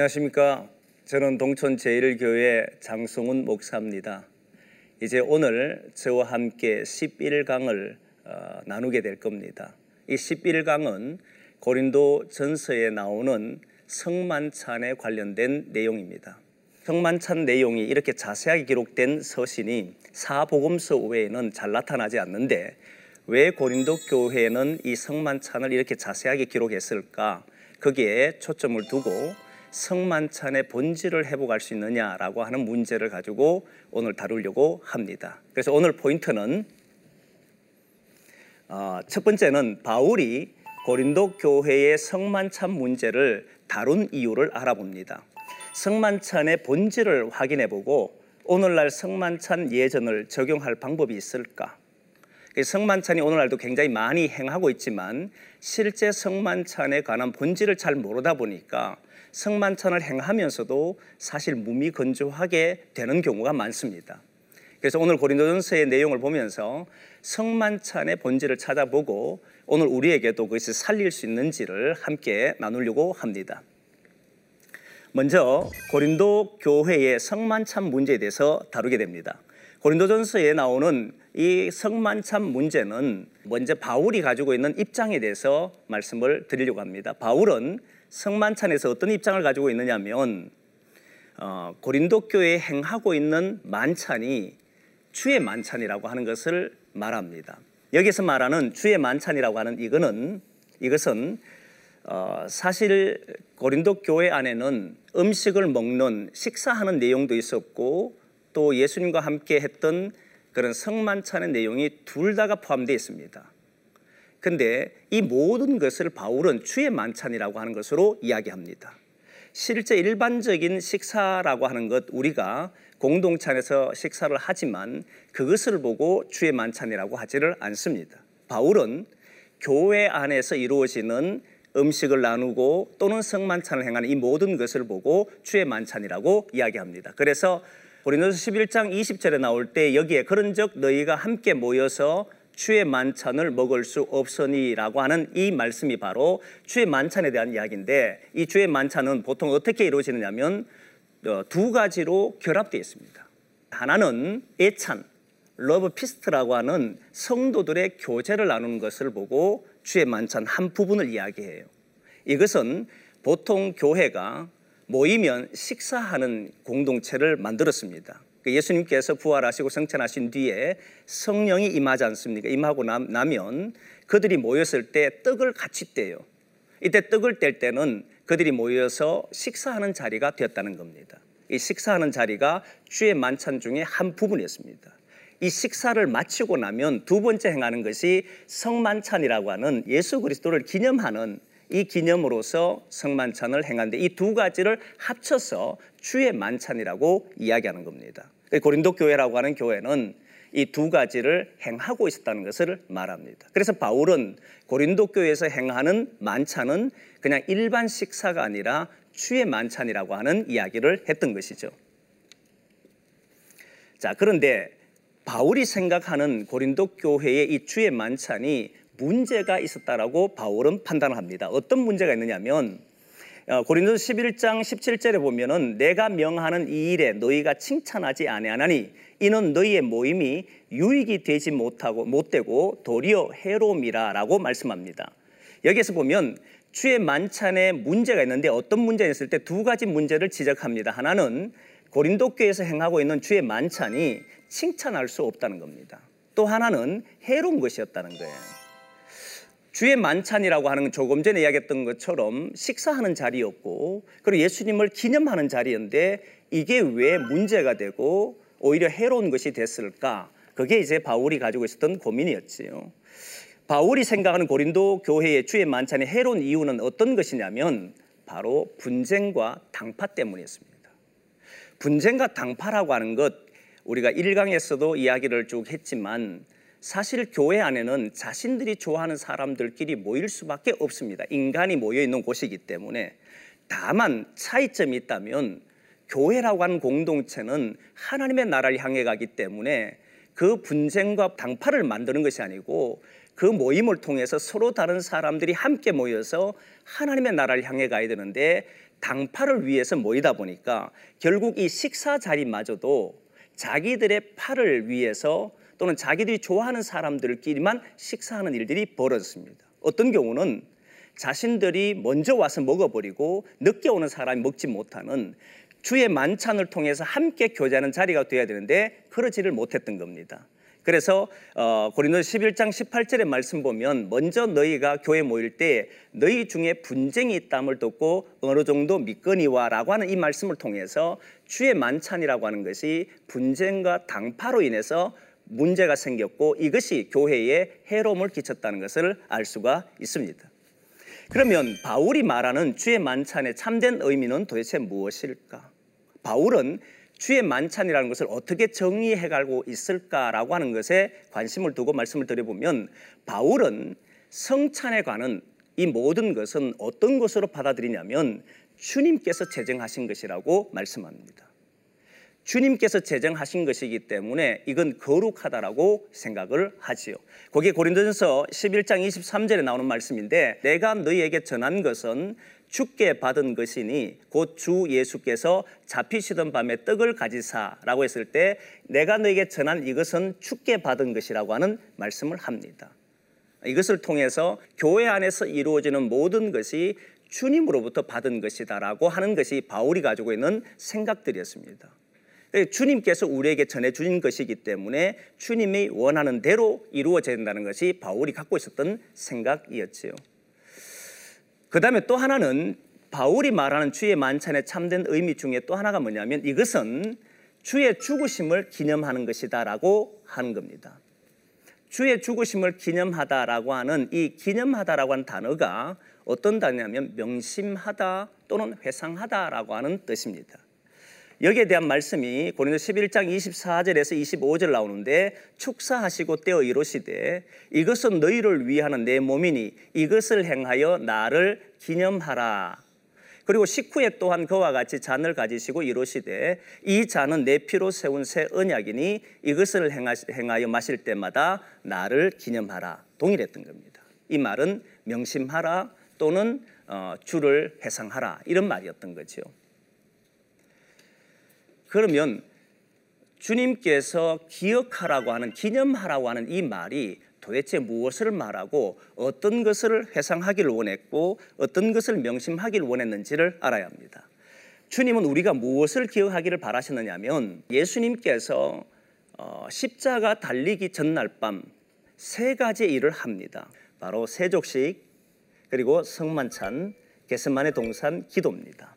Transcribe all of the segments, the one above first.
안녕하십니까. 저는 동촌 제1교회 장성훈 목사입니다. 이제 오늘 저와 함께 11강을 어, 나누게 될 겁니다. 이 11강은 고린도 전서에 나오는 성만찬에 관련된 내용입니다. 성만찬 내용이 이렇게 자세하게 기록된 서신이 사복음서 외에는 잘 나타나지 않는데 왜 고린도 교회는 이 성만찬을 이렇게 자세하게 기록했을까? 거기에 초점을 두고 성만찬의 본질을 회복할 수 있느냐라고 하는 문제를 가지고 오늘 다루려고 합니다. 그래서 오늘 포인트는 어, 첫 번째는 바울이 고린도 교회의 성만찬 문제를 다룬 이유를 알아봅니다. 성만찬의 본질을 확인해 보고 오늘날 성만찬 예전을 적용할 방법이 있을까? 성만찬이 오늘날도 굉장히 많이 행하고 있지만 실제 성만찬에 관한 본질을 잘 모르다 보니까 성만찬을 행하면서도 사실 무미건조하게 되는 경우가 많습니다. 그래서 오늘 고린도전서의 내용을 보면서 성만찬의 본질을 찾아보고 오늘 우리에게도 그것을 살릴 수 있는지를 함께 나누려고 합니다. 먼저 고린도 교회의 성만찬 문제에 대해서 다루게 됩니다. 고린도전서에 나오는 이 성만찬 문제는 먼저 바울이 가지고 있는 입장에 대해서 말씀을 드리려고 합니다. 바울은 성만찬에서 어떤 입장을 가지고 있느냐면 어, 고린도 교회에 행하고 있는 만찬이 주의 만찬이라고 하는 것을 말합니다. 여기서 말하는 주의 만찬이라고 하는 이거는 이것은 어, 사실 고린도 교회 안에는 음식을 먹는 식사하는 내용도 있었고 또 예수님과 함께 했던 그런 성만찬의 내용이 둘 다가 포함되어 있습니다. 근데 이 모든 것을 바울은 주의 만찬이라고 하는 것으로 이야기합니다. 실제 일반적인 식사라고 하는 것 우리가 공동찬에서 식사를 하지만 그것을 보고 주의 만찬이라고 하지를 않습니다. 바울은 교회 안에서 이루어지는 음식을 나누고 또는 성만찬을 행하는 이 모든 것을 보고 주의 만찬이라고 이야기합니다. 그래서 고린도서 11장 20절에 나올 때 여기에 그런즉 너희가 함께 모여서 주의 만찬을 먹을 수 없으니라고 하는 이 말씀이 바로 주의 만찬에 대한 이야기인데 이 주의 만찬은 보통 어떻게 이루어지느냐면 어, 두 가지로 결합되어 있습니다. 하나는 애찬, love feast라고 하는 성도들의 교제를 나누는 것을 보고 주의 만찬 한 부분을 이야기해요. 이것은 보통 교회가 모이면 식사하는 공동체를 만들었습니다. 그 예수님께서 부활하시고 승천하신 뒤에 성령이 임하지 않습니까? 임하고 나면 그들이 모였을 때 떡을 같이 떼요. 이때 떡을 뗄 때는 그들이 모여서 식사하는 자리가 되었다는 겁니다. 이 식사하는 자리가 주의 만찬 중에 한 부분이었습니다. 이 식사를 마치고 나면 두 번째 행하는 것이 성만찬이라고 하는 예수 그리스도를 기념하는 이 기념으로서 성만찬을 행하는데 이 두 가지를 합쳐서 주의 만찬이라고 이야기하는 겁니다. 고린도 교회라고 하는 교회는 이 두 가지를 행하고 있었다는 것을 말합니다. 그래서 바울은 고린도 교회에서 행하는 만찬은 그냥 일반 식사가 아니라 주의 만찬이라고 하는 이야기를 했던 것이죠. 자, 그런데 바울이 생각하는 고린도 교회의 이 주의 만찬이 문제가 있었다라고 바울은 판단을 합니다. 어떤 문제가 있느냐면 어, 고린도 11장 17절에 보면은 내가 명하는 이 일에 너희가 칭찬하지 아니하나니 이는 너희의 모임이 유익이 되지 못하고 못되고 도리어 해로움이라라고 말씀합니다. 여기에서 보면 주의 만찬에 문제가 있는데 어떤 문제가 있을 때 두 가지 문제를 지적합니다. 하나는 고린도 교회에서 행하고 있는 주의 만찬이 칭찬할 수 없다는 겁니다. 또 하나는 해로운 것이었다는 거예요. 주의 만찬이라고 하는 건 조금 전에 이야기했던 것처럼 식사하는 자리였고 그리고 예수님을 기념하는 자리였는데 이게 왜 문제가 되고 오히려 해로운 것이 됐을까? 그게 이제 바울이 가지고 있었던 고민이었지요. 바울이 생각하는 고린도 교회의 주의 만찬의 해로운 이유는 어떤 것이냐면 바로 분쟁과 당파 때문이었습니다. 분쟁과 당파라고 하는 것 우리가 1강에서도 이야기를 쭉 했지만 사실 교회 안에는 자신들이 좋아하는 사람들끼리 모일 수밖에 없습니다. 인간이 모여 있는 곳이기 때문에 다만 차이점이 있다면 교회라고 하는 공동체는 하나님의 나라를 향해 가기 때문에 그 분쟁과 당파를 만드는 것이 아니고 그 모임을 통해서 서로 다른 사람들이 함께 모여서 하나님의 나라를 향해 가야 되는데 당파를 위해서 모이다 보니까 결국 이 식사 자리마저도 자기들의 팔을 위해서 또는 자기들이 좋아하는 사람들끼리만 식사하는 일들이 벌어졌습니다. 어떤 경우는 자신들이 먼저 와서 먹어버리고 늦게 오는 사람이 먹지 못하는 주의 만찬을 통해서 함께 교제하는 자리가 되어야 되는데 그러지를 못했던 겁니다. 그래서 어, 고린도 11장 18절의 말씀 보면 먼저 너희가 교회 모일 때 너희 중에 분쟁이 있담을 듣고 어느 정도 믿거니와라고 하는 이 말씀을 통해서 주의 만찬이라고 하는 것이 분쟁과 당파로 인해서 문제가 생겼고 이것이 교회에 해로움을 끼쳤다는 것을 알 수가 있습니다. 그러면 바울이 말하는 주의 만찬의 참된 의미는 도대체 무엇일까? 바울은 주의 만찬이라는 것을 어떻게 정의해 가고 있을까라고 하는 것에 관심을 두고 말씀을 드려보면 바울은 성찬에 관한 이 모든 것은 어떤 것으로 받아들이냐면 주님께서 제정하신 것이라고 말씀합니다. 주님께서 제정하신 것이기 때문에 이건 거룩하다라고 생각을 하지요. 거기 고린도전서 11장 23절에 나오는 말씀인데 내가 너희에게 전한 것은 죽게 받은 것이니 곧 주 예수께서 잡히시던 밤에 떡을 가지사라고 했을 때 내가 너에게 전한 이것은 죽게 받은 것이라고 하는 말씀을 합니다. 이것을 통해서 교회 안에서 이루어지는 모든 것이 주님으로부터 받은 것이다라고 하는 것이 바울이 가지고 있는 생각들이었습니다. 주님께서 우리에게 전해 주신 것이기 때문에 주님이 원하는 대로 이루어져야 된다는 것이 바울이 갖고 있었던 생각이었지요. 그 다음에 또 하나는 바울이 말하는 주의 만찬의 참된 의미 중에 또 하나가 뭐냐면 이것은 주의 죽으심을 기념하는 것이다라고 하는 겁니다. 주의 죽으심을 기념하다라고 하는 이 기념하다라고 하는 단어가 어떤 단어냐면 명심하다 또는 회상하다라고 하는 뜻입니다. 여기에 대한 말씀이 고린도 11장 24절에서 25절 나오는데 축사하시고 떼어 이루시되 이것은 너희를 위하는 내 몸이니 이것을 행하여 나를 기념하라. 그리고 식후에 또한 그와 같이 잔을 가지시고 이루시되 이 잔은 내 피로 세운 새 언약이니 이것을 행하여 마실 때마다 나를 기념하라. 동일했던 겁니다. 이 말은 명심하라 또는 어, 주를 회상하라 이런 말이었던 거죠. 그러면 주님께서 기억하라고 하는 기념하라고 하는 이 말이 도대체 무엇을 말하고 어떤 것을 회상하기를 원했고 어떤 것을 명심하기를 원했는지를 알아야 합니다. 주님은 우리가 무엇을 기억하기를 바라시느냐면 예수님께서 어, 십자가 달리기 전날 밤 세 가지 일을 합니다. 바로 세족식 그리고 성만찬 게스만의 동산 기도입니다.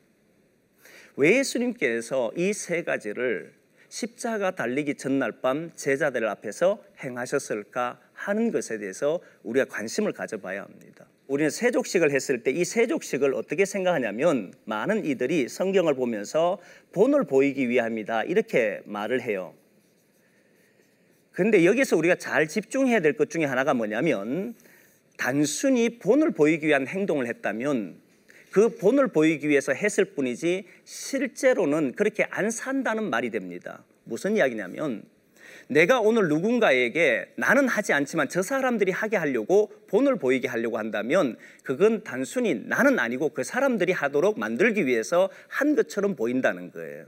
왜 예수님께서 이 세 가지를 십자가 달리기 전날 밤 제자들 앞에서 행하셨을까 하는 것에 대해서 우리가 관심을 가져봐야 합니다. 우리는 세족식을 했을 때 이 세족식을 어떻게 생각하냐면 많은 이들이 성경을 보면서 본을 보이기 위함이다 이렇게 말을 해요. 근데 여기서 우리가 잘 집중해야 될 것 중에 하나가 뭐냐면 단순히 본을 보이기 위한 행동을 했다면 그 본을 보이기 위해서 했을 뿐이지 실제로는 그렇게 안 산다는 말이 됩니다. 무슨 이야기냐면 내가 오늘 누군가에게 나는 하지 않지만 저 사람들이 하게 하려고 본을 보이게 하려고 한다면 그건 단순히 나는 아니고 그 사람들이 하도록 만들기 위해서 한 것처럼 보인다는 거예요.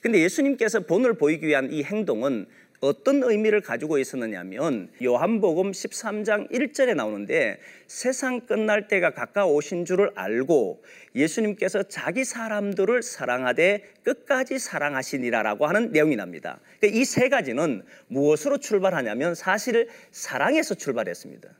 근데 예수님께서 본을 보이기 위한 이 행동은 어떤 의미를 가지고 있었느냐면 요한복음 13장 1절에 나오는데 세상 끝날 때가 가까우신 줄을 알고 예수님께서 자기 사람들을 사랑하되 끝까지 사랑하시니라라고 하는 내용이 납니다. 그러니까 이세 가지는 무엇으로 출발하냐면 사실 사랑에서 출발했습니다.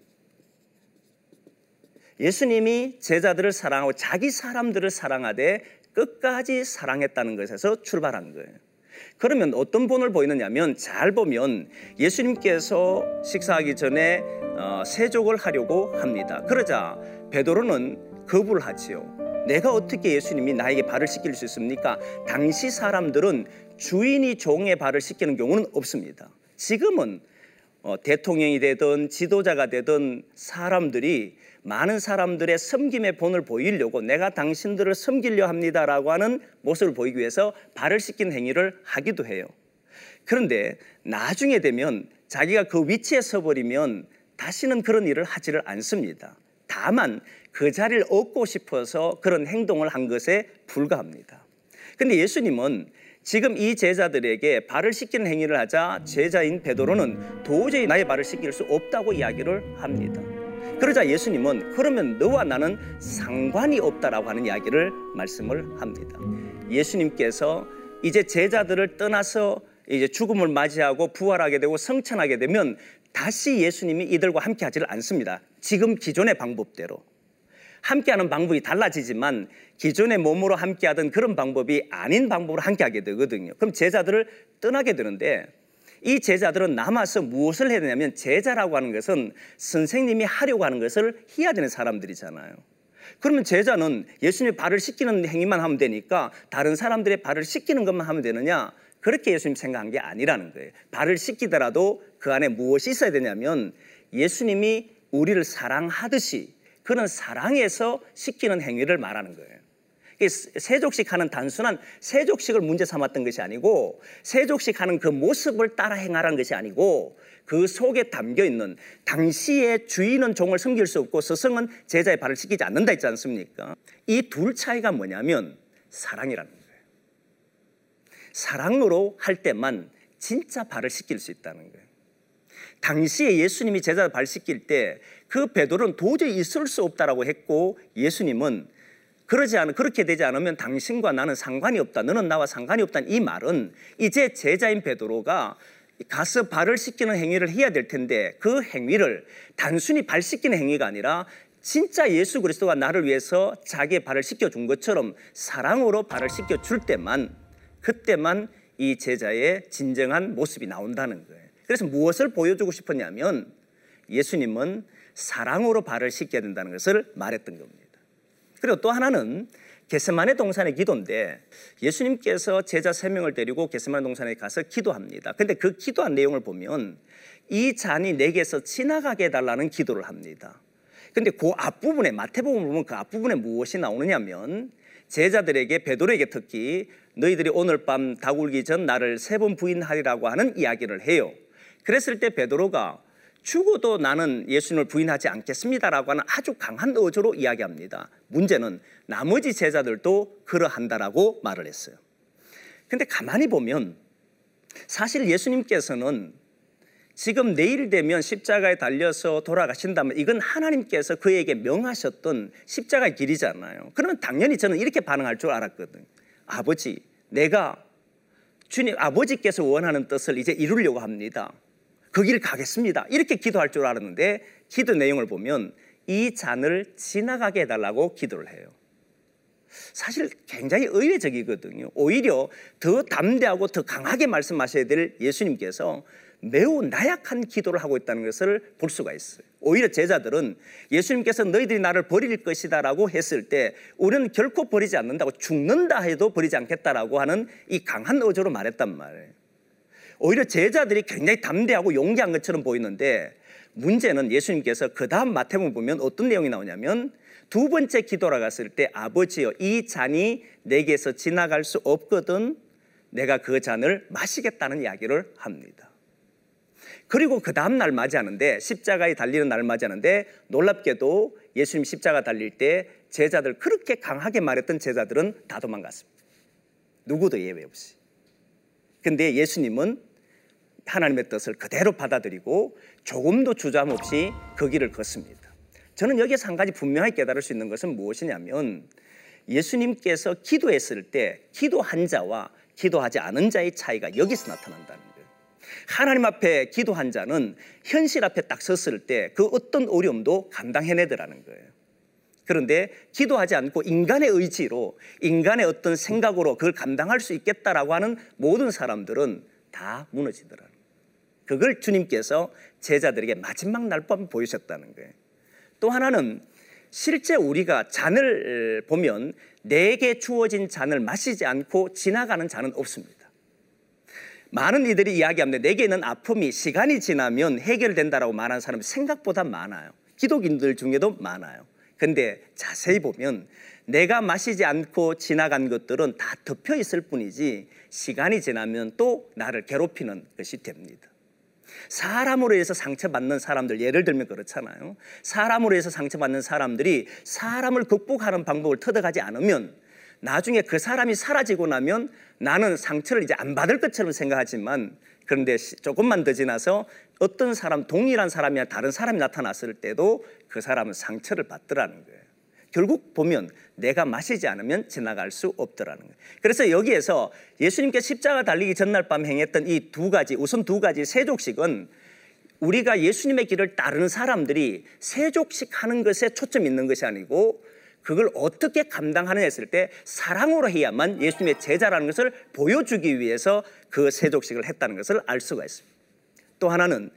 예수님이 제자들을 사랑하고 자기 사람들을 사랑하되 끝까지 사랑했다는 것에서 출발한 거예요. 그러면 어떤 본을 보이느냐면 잘 보면 예수님께서 식사하기 전에 어, 세족을 하려고 합니다. 그러자 베드로는 거부를 하지요. 내가 어떻게 예수님이 나에게 발을 씻길 수 있습니까? 당시 사람들은 주인이 종의 발을 씻기는 경우는 없습니다. 지금은 어, 대통령이 되든 지도자가 되든 사람들이 많은 사람들의 섬김의 본을 보이려고 내가 당신들을 섬기려 합니다라고 하는 모습을 보이기 위해서 발을 씻긴 행위를 하기도 해요. 그런데 나중에 되면 자기가 그 위치에 서버리면 다시는 그런 일을 하지를 않습니다. 다만 그 자리를 얻고 싶어서 그런 행동을 한 것에 불과합니다. 근데 예수님은 지금 이 제자들에게 발을 씻기는 행위를 하자 제자인 베드로는 도저히 나의 발을 씻길 수 없다고 이야기를 합니다. 그러자 예수님은 그러면 너와 나는 상관이 없다라고 하는 이야기를 말씀을 합니다. 예수님께서 이제 제자들을 떠나서 이제 죽음을 맞이하고 부활하게 되고 성천하게 되면 다시 예수님이 이들과 함께 하지를 않습니다. 지금 기존의 방법대로. 함께하는 방법이 달라지지만 기존의 몸으로 함께하던 그런 방법이 아닌 방법으로 함께하게 되거든요. 그럼 제자들을 떠나게 되는데 이 제자들은 남아서 무엇을 해야 되냐면 제자라고 하는 것은 선생님이 하려고 하는 것을 해야 되는 사람들이잖아요. 그러면 제자는 예수님의 발을 씻기는 행위만 하면 되니까 다른 사람들의 발을 씻기는 것만 하면 되느냐? 그렇게 예수님 생각한 게 아니라는 거예요. 발을 씻기더라도 그 안에 무엇이 있어야 되냐면 예수님이 우리를 사랑하듯이 그런 사랑에서 씻기는 행위를 말하는 거예요. 세족식 하는 단순한 세족식을 문제 삼았던 것이 아니고 세족식 하는 그 모습을 따라 행하라는 것이 아니고 그 속에 담겨 있는 당시의 주인은 종을 섬길 수 없고 스승은 제자의 발을 씻기지 않는다 했지 않습니까? 이 둘 차이가 뭐냐면 사랑이라는 거예요. 사랑으로 할 때만 진짜 발을 씻길 수 있다는 거예요. 당시에 예수님이 제자 발 씻길 때 그 베드로는 도저히 있을 수 없다라고 했고 예수님은 그러지 않은 그렇게 되지 않으면 당신과 나는 상관이 없다. 너는 나와 상관이 없다는 이 말은 이제 제자인 베드로가 가서 발을 씻기는 행위를 해야 될 텐데 그 행위를 단순히 발 씻기는 행위가 아니라 진짜 예수 그리스도가 나를 위해서 자기의 발을 씻겨 준 것처럼 사랑으로 발을 씻겨 줄 때만 그때만 이 제자의 진정한 모습이 나온다는 거예요. 그래서 무엇을 보여주고 싶었냐면 예수님은 사랑으로 발을 씻겨야 된다는 것을 말했던 겁니다. 그리고 또 하나는 게세마네 동산의 기도인데 예수님께서 제자 세 명을 데리고 게세마네 동산에 가서 기도합니다. 근데 그 기도한 내용을 보면 이 잔이 내게서 지나가게 해달라는 기도를 합니다. 근데 그 앞부분에 마태복음 보면 그 앞부분에 무엇이 나오느냐면 제자들에게 베드로에게 특히 너희들이 오늘 밤 다굴기 전 나를 세 번 부인하리라고 하는 이야기를 해요. 그랬을 때 베드로가 죽어도 나는 예수님을 부인하지 않겠습니다라고 하는 아주 강한 어조로 이야기합니다. 문제는 나머지 제자들도 그러한다라고 말을 했어요. 근데 가만히 보면 사실 예수님께서는 지금 내일 되면 십자가에 달려서 돌아가신다면 이건 하나님께서 그에게 명하셨던 십자가의 길이잖아요. 그러면 당연히 저는 이렇게 반응할 줄 알았거든요. 아버지, 내가 주님 아버지께서 원하는 뜻을 이제 이루려고 합니다. 거기를 가겠습니다. 이렇게 기도할 줄 알았는데 기도 내용을 보면 이 잔을 지나가게 해달라고 기도를 해요. 사실 굉장히 의외적이거든요. 오히려 더 담대하고 더 강하게 말씀하셔야 될 예수님께서 매우 나약한 기도를 하고 있다는 것을 볼 수가 있어요. 오히려 제자들은 예수님께서 너희들이 나를 버릴 것이다라고 했을 때 우리는 결코 버리지 않는다고 죽는다 해도 버리지 않겠다라고 하는 이 강한 어조로 말했단 말이에요. 오히려 제자들이 굉장히 담대하고 용기한 것처럼 보이는데 문제는 예수님께서 그 다음 마태복음 보면 어떤 내용이 나오냐면 두 번째 기도라 갔을 때 아버지여 이 잔이 내게서 지나갈 수 없거든 내가 그 잔을 마시겠다는 이야기를 합니다. 그리고 그 다음 날 맞이하는데 십자가에 달리는 날 맞이하는데 놀랍게도 예수님 십자가 달릴 때 제자들 그렇게 강하게 말했던 제자들은 다 도망갔습니다. 누구도 예외 없이. 근데 예수님은 하나님의 뜻을 그대로 받아들이고 조금도 주저함 없이 그 길을 걷습니다. 저는 여기에서 한 가지 분명하게 깨달을 수 있는 것은 무엇이냐면 예수님께서 기도했을 때 기도한 자와 기도하지 않은 자의 차이가 여기서 나타난다는 거예요. 하나님 앞에 기도한 자는 현실 앞에 딱 섰을 때 그 어떤 어려움도 감당해내더라는 거예요. 그런데 기도하지 않고 인간의 의지로 인간의 어떤 생각으로 그걸 감당할 수 있겠다라고 하는 모든 사람들은 다 무너지더라는 거예요. 그걸 주님께서 제자들에게 마지막 날 밤 보이셨다는 거예요. 또 하나는 실제 우리가 잔을 보면 내게 주어진 잔을 마시지 않고 지나가는 잔은 없습니다. 많은 이들이 이야기합니다. 내게 는 아픔이 시간이 지나면 해결된다라고 말하는 사람이 생각보다 많아요. 기독인들 중에도 많아요. 근데 자세히 보면 내가 마시지 않고 지나간 것들은 다 덮여 있을 뿐이지 시간이 지나면 또 나를 괴롭히는 것이 됩니다. 사람으로 해서 상처받는 사람들 예를 들면 그렇잖아요. 사람으로 해서 상처받는 사람들이 사람을 극복하는 방법을 터득하지 않으면 나중에 그 사람이 사라지고 나면 나는 상처를 이제 안 받을 것처럼 생각하지만 그런데 조금만 더 지나서 어떤 사람 동일한 사람이나 다른 사람이 나타났을 때도 그 사람은 상처를 받더라는 거예요. 결국 보면 내가 마시지 않으면 지나갈 수 없더라는 거예요. 그래서 여기에서 예수님께 십자가 달리기 전날 밤 행했던 이 두 가지, 우선 두 가지 세족식은 우리가 예수님의 길을 따르는 사람들이 세족식 하는 것에 초점 있는 것이 아니고 그걸 어떻게 감당하느냐 했을 때 사랑으로 해야만 예수님의 제자라는 것을 보여주기 위해서 그 세족식을 했다는 것을 알 수가 있습니다. 또 하나는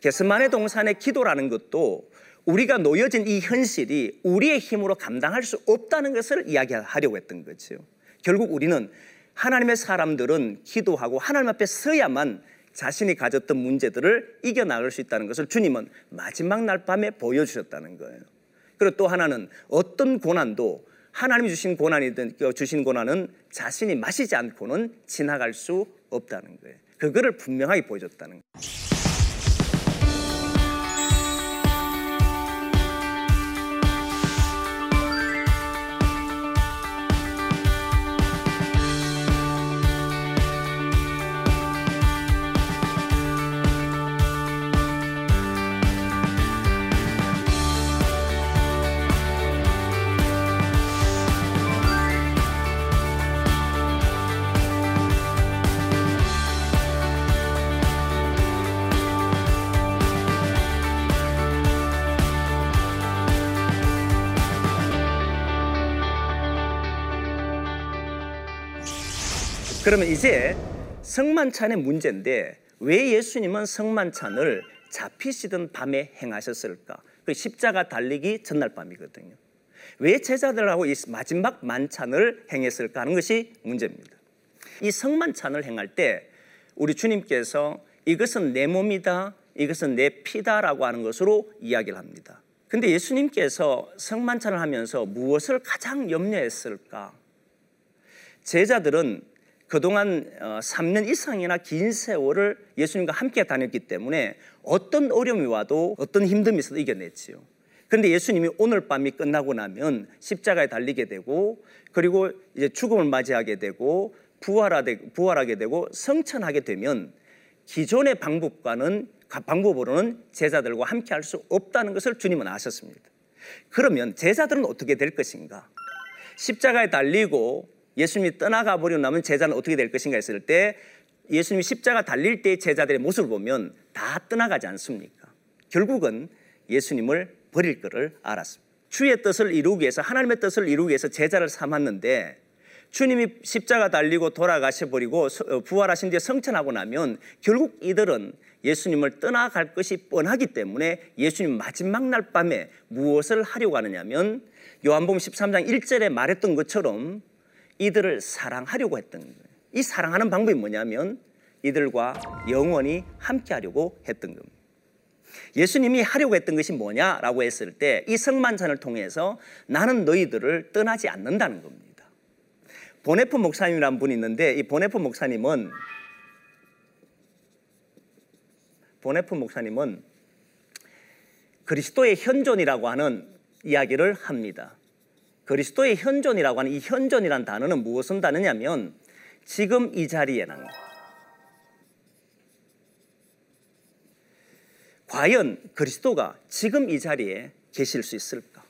게스만의 동산의 기도라는 것도 우리가 놓여진 이 현실이 우리의 힘으로 감당할 수 없다는 것을 이야기하려고 했던 거죠. 결국 우리는 하나님의 사람들은 기도하고 하나님 앞에 서야만 자신이 가졌던 문제들을 이겨나갈 수 있다는 것을 주님은 마지막 날 밤에 보여주셨다는 거예요. 그리고 또 하나는 어떤 고난도 하나님이 주신 고난이든 주신 고난은 자신이 마시지 않고는 지나갈 수 없다는 거예요. 그거를 분명하게 보여줬다는 거예요. 그러면 이제 성만찬의 문제인데 왜 예수님은 성만찬을 잡히시던 밤에 행하셨을까? 그 십자가 달리기 전날 밤이거든요. 왜 제자들하고 이 마지막 만찬을 행했을까 하는 것이 문제입니다. 이 성만찬을 행할 때 우리 주님께서 이것은 내 몸이다, 이것은 내 피다라고 하는 것으로 이야기를 합니다. 근데 예수님께서 성만찬을 하면서 무엇을 가장 염려했을까? 제자들은 그동안 3년 어, 이상이나 긴 세월을 예수님과 함께 다녔기 때문에 어떤 어려움이 와도 어떤 힘듦이 있어도 이겨냈지요. 그런데 예수님이 오늘 밤이 끝나고 나면 십자가에 달리게 되고 그리고 이제 죽음을 맞이하게 되고 부활하게 되고 성천하게 되면 기존의 방법과는 방법으로는 제자들과 함께 할 수 없다는 것을 주님은 아셨습니다. 그러면 제자들은 어떻게 될 것인가? 십자가에 달리고 예수님이 떠나가 버리고 나면 제자는 어떻게 될 것인가 했을 때 예수님이 십자가 달릴 때 제자들의 모습을 보면 다 떠나가지 않습니까? 결국은 예수님을 버릴 것을 알았습니다. 주의 뜻을 이루기 위해서 하나님의 뜻을 이루기 위해서 제자를 삼았는데 주님이 십자가 달리고 돌아가셔 버리고 어, 부활하신 뒤에 성천하고 나면 결국 이들은 예수님을 떠나갈 것이 뻔하기 때문에 예수님 마지막 날 밤에 무엇을 하려고 하느냐면 요한복음 13장 1절에 말했던 것처럼 이들을 사랑하려고 했던 거예요. 이 사랑하는 방법이 뭐냐면 이들과 영원히 함께 하려고 했던 겁니다. 예수님이 하려고 했던 것이 뭐냐라고 했을 때 이 성만찬을 통해서 나는 너희들을 떠나지 않는다는 겁니다. 보네프 목사님이라는 분이 있는데 이 보네프 목사님은 보네프 목사님은 그리스도의 현존이라고 하는 이야기를 합니다. 그리스도의 현존이라고 하는 이 현존이라는 단어는 무엇을 다느냐면 지금 이 자리에는 과연 그리스도가 지금 이 자리에 계실 수 있을까?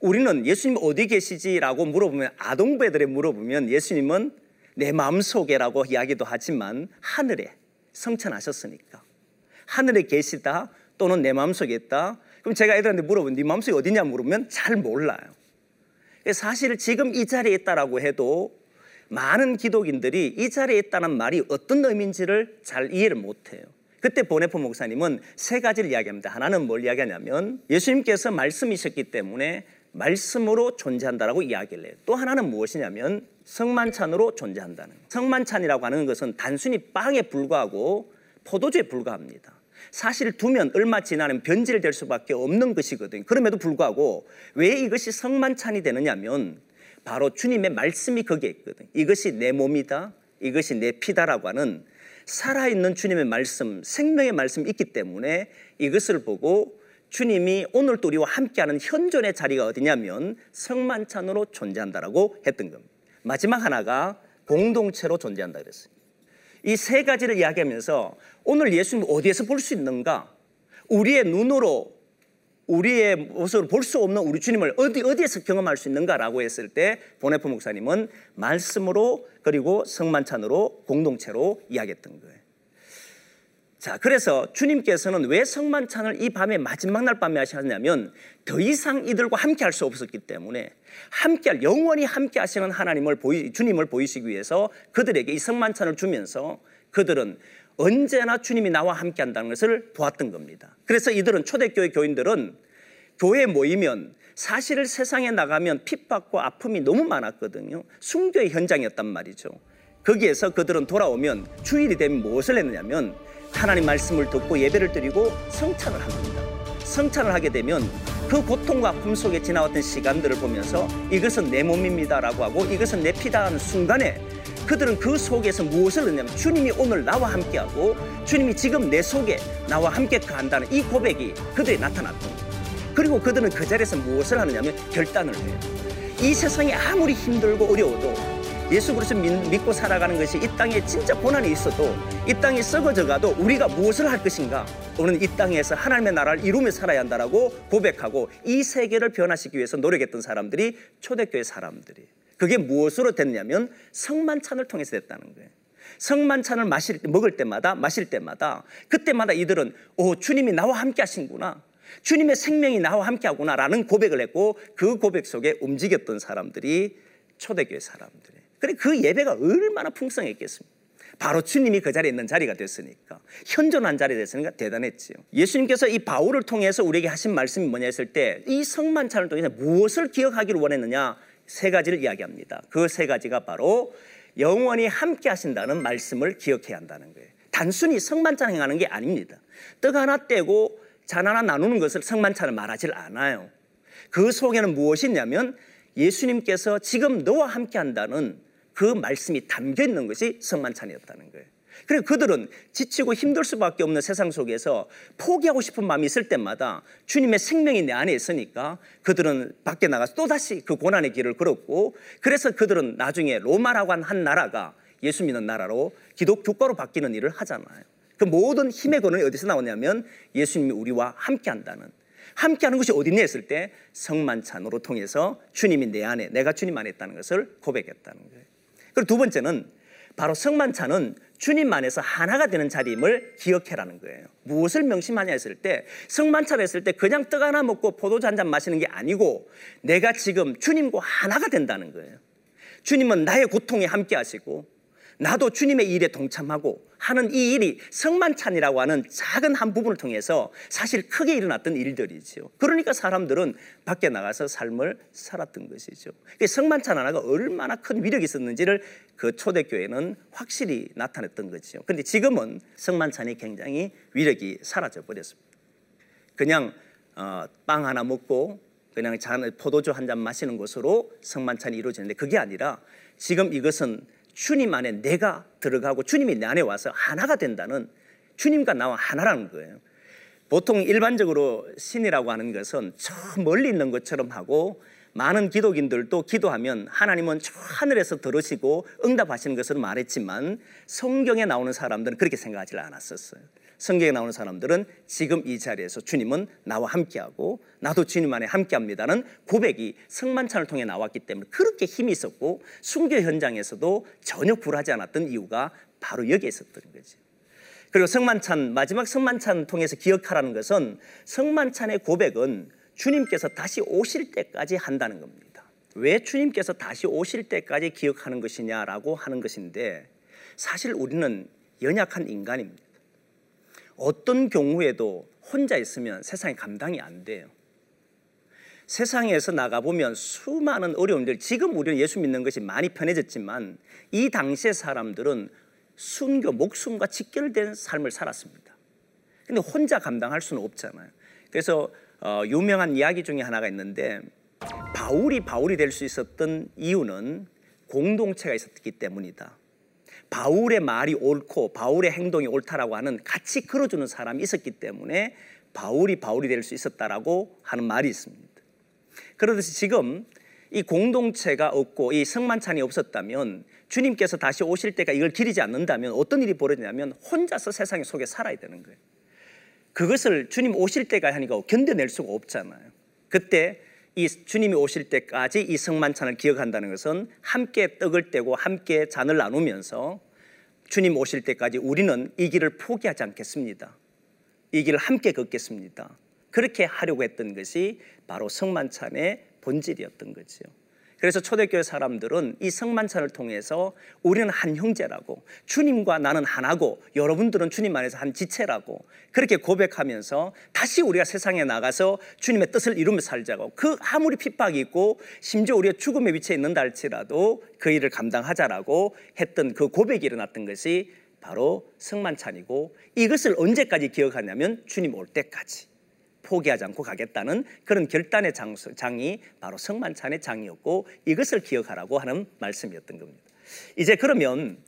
우리는 예수님 어디 계시지라고 물어보면 아동배들에 물어보면 예수님은 내 마음속에라고 이야기도 하지만 하늘에 성천하셨으니까. 하늘에 계시다 또는 내 마음속에 있다? 그럼 제가 애들한테 물어보면 네 마음속에 어디냐 물으면 잘 몰라요 사실 지금 이 자리에 있다라고 해도 많은 기독인들이 이 자리에 있다는 말이 어떤 의미인지를 잘 이해를 못해요. 그때 보네포 목사님은 세 가지를 이야기합니다. 하나는 뭘 이야기하냐면 예수님께서 말씀이셨기 때문에 말씀으로 존재한다라고 이야기를 해요. 또 하나는 무엇이냐면 성만찬으로 존재한다는 성만찬이라고 하는 것은 단순히 빵에 불과하고 포도주에 불과합니다. 사실 두면 얼마 지나면 변질될 수밖에 없는 것이거든요. 그럼에도 불구하고 왜 이것이 성만찬이 되느냐면 바로 주님의 말씀이 거기에 있거든요. 이것이 내 몸이다. 이것이 내 피다라고 하는 살아있는 주님의 말씀, 생명의 말씀이 있기 때문에 이것을 보고 주님이 오늘 또 우리와 함께하는 현존의 자리가 어디냐면 성만찬으로 존재한다라고 했던 겁니다. 마지막 하나가 공동체로 존재한다 그랬어요. 이 세 가지를 이야기하면서 오늘 예수님 어디에서 볼 수 있는가? 우리의 눈으로 우리의 모습을 볼 수 없는 우리 주님을 어디 어디에서 경험할 수 있는가라고 했을 때 보네프 목사님은 말씀으로 그리고 성만찬으로 공동체로 이야기했던 거예요. 자, 그래서 주님께서는 왜 성만찬을 이 밤에 마지막 날 밤에 하셨냐면 더 이상 이들과 함께 할 수 없었기 때문에 함께 할, 영원히 함께 하시는 하나님을 보이, 주님을 보이시기 위해서 그들에게 이 성만찬을 주면서 그들은 언제나 주님이 나와 함께 한다는 것을 보았던 겁니다. 그래서 이들은 초대교회 교인들은 교회에 모이면 사실 세상에 나가면 핍박과 아픔이 너무 많았거든요. 순교의 현장이었단 말이죠. 거기에서 그들은 돌아오면 주일이 되면 무엇을 했느냐면 하나님 말씀을 듣고 예배를 드리고 성찬을 합니다. 성찬을 하게 되면 그 고통과 아픔 속에 지나왔던 시간들을 보면서 이것은 내 몸입니다라고 하고 이것은 내 피다 하는 순간에 그들은 그 속에서 무엇을 넣냐면 주님이 오늘 나와 함께하고 주님이 지금 내 속에 나와 함께 간다는 이 고백이 그들이 나타났던 그리고 그들은 그 자리에서 무엇을 하느냐면 결단을 해요. 이 세상이 아무리 힘들고 어려워도 예수 그리스도 믿고 살아가는 것이 이 땅에 진짜 고난이 있어도 이 땅이 썩어져 가도 우리가 무엇을 할 것인가? 우리는 이 땅에서 하나님의 나라를 이루며 살아야 한다라고 고백하고 이 세계를 변화시키기 위해서 노력했던 사람들이 초대교회 사람들이 그게 무엇으로 됐냐면 성만찬을 통해서 됐다는 거예요. 성만찬을 마실 먹을 때마다 마실 때마다 그때마다 이들은 오 주님이 나와 함께 하신구나. 주님의 생명이 나와 함께 하구나라는 고백을 했고 그 고백 속에 움직였던 사람들이 초대교회 사람들이 그래 그 예배가 얼마나 풍성했겠습니까? 바로 주님이 그 자리에 있는 자리가 됐으니까 현존한 자리가 됐으니까 대단했지요. 예수님께서 이 바울을 통해서 우리에게 하신 말씀이 뭐냐 했을 때 이 성만찬을 통해서 무엇을 기억하기를 원했느냐 세 가지를 이야기합니다. 그 세 가지가 바로 영원히 함께 하신다는 말씀을 기억해야 한다는 거예요. 단순히 성만찬 행하는 게 아닙니다. 떡 하나 떼고 잔 하나 나누는 것을 성만찬을 말하질 않아요. 그 속에는 무엇이 있냐면 예수님께서 지금 너와 함께 한다는 그 말씀이 담겨 있는 것이 성만찬이었다는 거예요. 그리고 그들은 지치고 힘들 수밖에 없는 세상 속에서 포기하고 싶은 마음이 있을 때마다 주님의 생명이 내 안에 있으니까 그들은 밖에 나가서 또다시 그 고난의 길을 걸었고 그래서 그들은 나중에 로마라고 한 한 나라가 예수 믿는 나라로 기독 교과로 바뀌는 일을 하잖아요. 그 모든 힘의 근원이 어디서 나오냐면 예수님이 우리와 함께 한다는 함께 하는 것이 어디냐 했을 때 성만찬으로 통해서 주님이 내 안에 내가 주님 안에 있다는 것을 고백했다는 거예요. 그리고 두 번째는 바로 성만찬은 주님 안에서 하나가 되는 자리임을 기억해라는 거예요. 무엇을 명심하냐 했을 때 성만찬 했을 때 그냥 떡 하나 먹고 포도주 한 잔 마시는 게 아니고 내가 지금 주님과 하나가 된다는 거예요. 주님은 나의 고통에 함께 하시고 나도 주님의 일에 동참하고 하는 이 일이 성만찬이라고 하는 작은 한 부분을 통해서 사실 크게 일어났던 일들이죠. 그러니까 사람들은 밖에 나가서 삶을 살았던 것이죠. 성만찬 하나가 얼마나 큰 위력이 있었는지를 그 초대교회는 확실히 나타냈던 거죠. 그런데 지금은 성만찬이 굉장히 위력이 사라져 버렸습니다. 그냥 어, 빵 하나 먹고 그냥 잔 포도주 한 잔 마시는 것으로 성만찬이 이루어지는데 그게 아니라 지금 이것은 주님 안에 내가 들어가고 주님이 내 안에 와서 하나가 된다는 주님과 나와 하나라는 거예요. 보통 일반적으로 신이라고 하는 것은 저 멀리 있는 것처럼 하고 많은 기독인들도 기도하면 하나님은 저 하늘에서 들으시고 응답하시는 것으로 말했지만 성경에 나오는 사람들은 그렇게 생각하지 않았었어요. 성경에 나오는 사람들은 지금 이 자리에서 주님은 나와 함께하고 나도 주님 안에 함께합니다는 고백이 성만찬을 통해 나왔기 때문에 그렇게 힘이 있었고 순교 현장에서도 전혀 굴하지 않았던 이유가 바로 여기에 있었던 거죠. 그리고 성만찬 마지막 성만찬 통해서 기억하라는 것은 성만찬의 고백은 주님께서 다시 오실 때까지 한다는 겁니다. 왜 주님께서 다시 오실 때까지 기억하는 것이냐라고 하는 것인데 사실 우리는 연약한 인간입니다. 어떤 경우에도 혼자 있으면 세상에 감당이 안 돼요. 세상에서 나가보면 수많은 어려움들, 지금 우리는 예수 믿는 것이 많이 편해졌지만 이 당시의 사람들은 순교, 목숨과 직결된 삶을 살았습니다. 근데 혼자 감당할 수는 없잖아요. 그래서 어, 유명한 이야기 중에 하나가 있는데 바울이 바울이 될 수 있었던 이유는 공동체가 있었기 때문이다. 바울의 말이 옳고 바울의 행동이 옳다라고 하는 같이 걸어주는 사람이 있었기 때문에 바울이 바울이 될 수 있었다라고 하는 말이 있습니다. 그러듯이 지금 이 공동체가 없고 이 성만찬이 없었다면 주님께서 다시 오실 때가 이걸 기리지 않는다면 어떤 일이 벌어지냐면 혼자서 세상 속에 살아야 되는 거예요. 그것을 주님 오실 때가 하니까 견뎌낼 수가 없잖아요. 그때 이 주님이 오실 때까지 이 성만찬을 기억한다는 것은 함께 떡을 떼고 함께 잔을 나누면서 주님 오실 때까지 우리는 이 길을 포기하지 않겠습니다. 이 길을 함께 걷겠습니다. 그렇게 하려고 했던 것이 바로 성만찬의 본질이었던 거죠. 그래서 초대교회 사람들은 이 성만찬을 통해서 우리는 한 형제라고 주님과 나는 하나고 여러분들은 주님 안에서 한 지체라고 그렇게 고백하면서 다시 우리가 세상에 나가서 주님의 뜻을 이루며 살자고 그 아무리 핍박이 있고 심지어 우리가 죽음의 위치에 있는다 할지라도 그 일을 감당하자라고 했던 그 고백이 일어났던 것이 바로 성만찬이고 이것을 언제까지 기억하냐면 주님 올 때까지 포기하지 않고 가겠다는 그런 결단의 장소, 장이 바로 성만찬의 장이었고 이것을 기억하라고 하는 말씀이었던 겁니다. 이제 그러면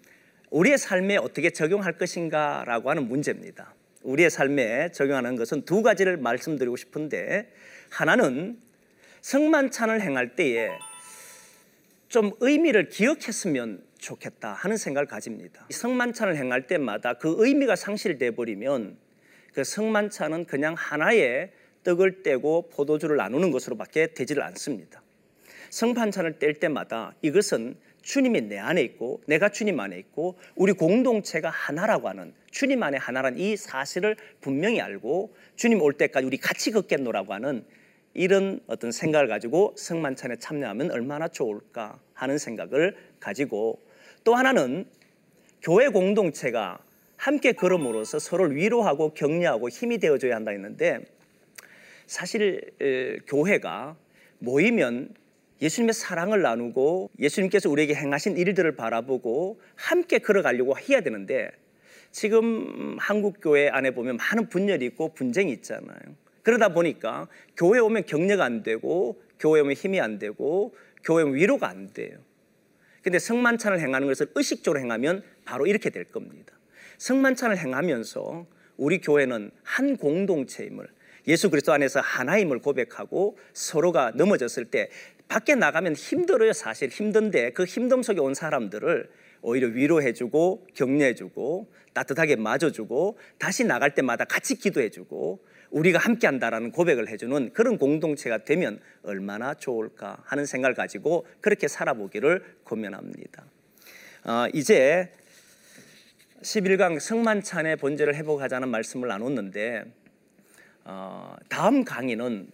우리의 삶에 어떻게 적용할 것인가라고 하는 문제입니다. 우리의 삶에 적용하는 것은 두 가지를 말씀드리고 싶은데 하나는 성만찬을 행할 때에 좀 의미를 기억했으면 좋겠다 하는 생각을 가집니다. 성만찬을 행할 때마다 그 의미가 상실돼 버리면 그 성만찬은 그냥 하나의 떡을 떼고 포도주를 나누는 것으로밖에 되지를 않습니다. 성판찬을 뗄 때마다 이것은 주님이 내 안에 있고 내가 주님 안에 있고 우리 공동체가 하나라고 하는 주님 안에 하나란 이 사실을 분명히 알고 주님 올 때까지 우리 같이 걷겠노라고 하는 이런 어떤 생각을 가지고 성만찬에 참여하면 얼마나 좋을까 하는 생각을 가지고 또 하나는 교회 공동체가 함께 걸음으로써 서로를 위로하고 격려하고 힘이 되어줘야 한다 했는데 사실 교회가 모이면 예수님의 사랑을 나누고 예수님께서 우리에게 행하신 일들을 바라보고 함께 걸어가려고 해야 되는데 지금 한국 교회 안에 보면 많은 분열이 있고 분쟁이 있잖아요. 그러다 보니까 교회 오면 격려가 안 되고 교회 오면 힘이 안 되고 교회 오면 위로가 안 돼요. 근데 성만찬을 행하는 것을 의식적으로 행하면 바로 이렇게 될 겁니다. 성만찬을 행하면서 우리 교회는 한 공동체임을 예수 그리스도 안에서 하나임을 고백하고 서로가 넘어졌을 때 밖에 나가면 힘들어요 사실 힘든데 그 힘듦 속에 온 사람들을 오히려 위로해주고 격려해주고 따뜻하게 맞아주고 다시 나갈 때마다 같이 기도해주고 우리가 함께한다라는 고백을 해주는 그런 공동체가 되면 얼마나 좋을까 하는 생각을 가지고 그렇게 살아보기를 고면합니다. 어, 이제 11강 성만찬의 본질을 회복하자는 말씀을 나눴는데 어, 다음 강의는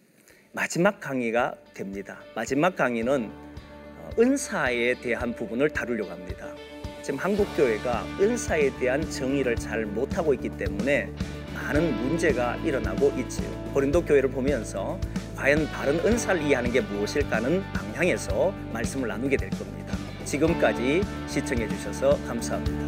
마지막 강의가 됩니다. 마지막 강의는 어, 은사에 대한 부분을 다루려고 합니다. 지금 한국 교회가 은사에 대한 정의를 잘 못하고 있기 때문에 많은 문제가 일어나고 있지요. 고린도 교회를 보면서 과연 바른 은사를 이해하는 게 무엇일까는 방향에서 말씀을 나누게 될 겁니다. 지금까지 시청해 주셔서 감사합니다.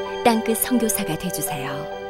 땅끝 성교사가 되주세요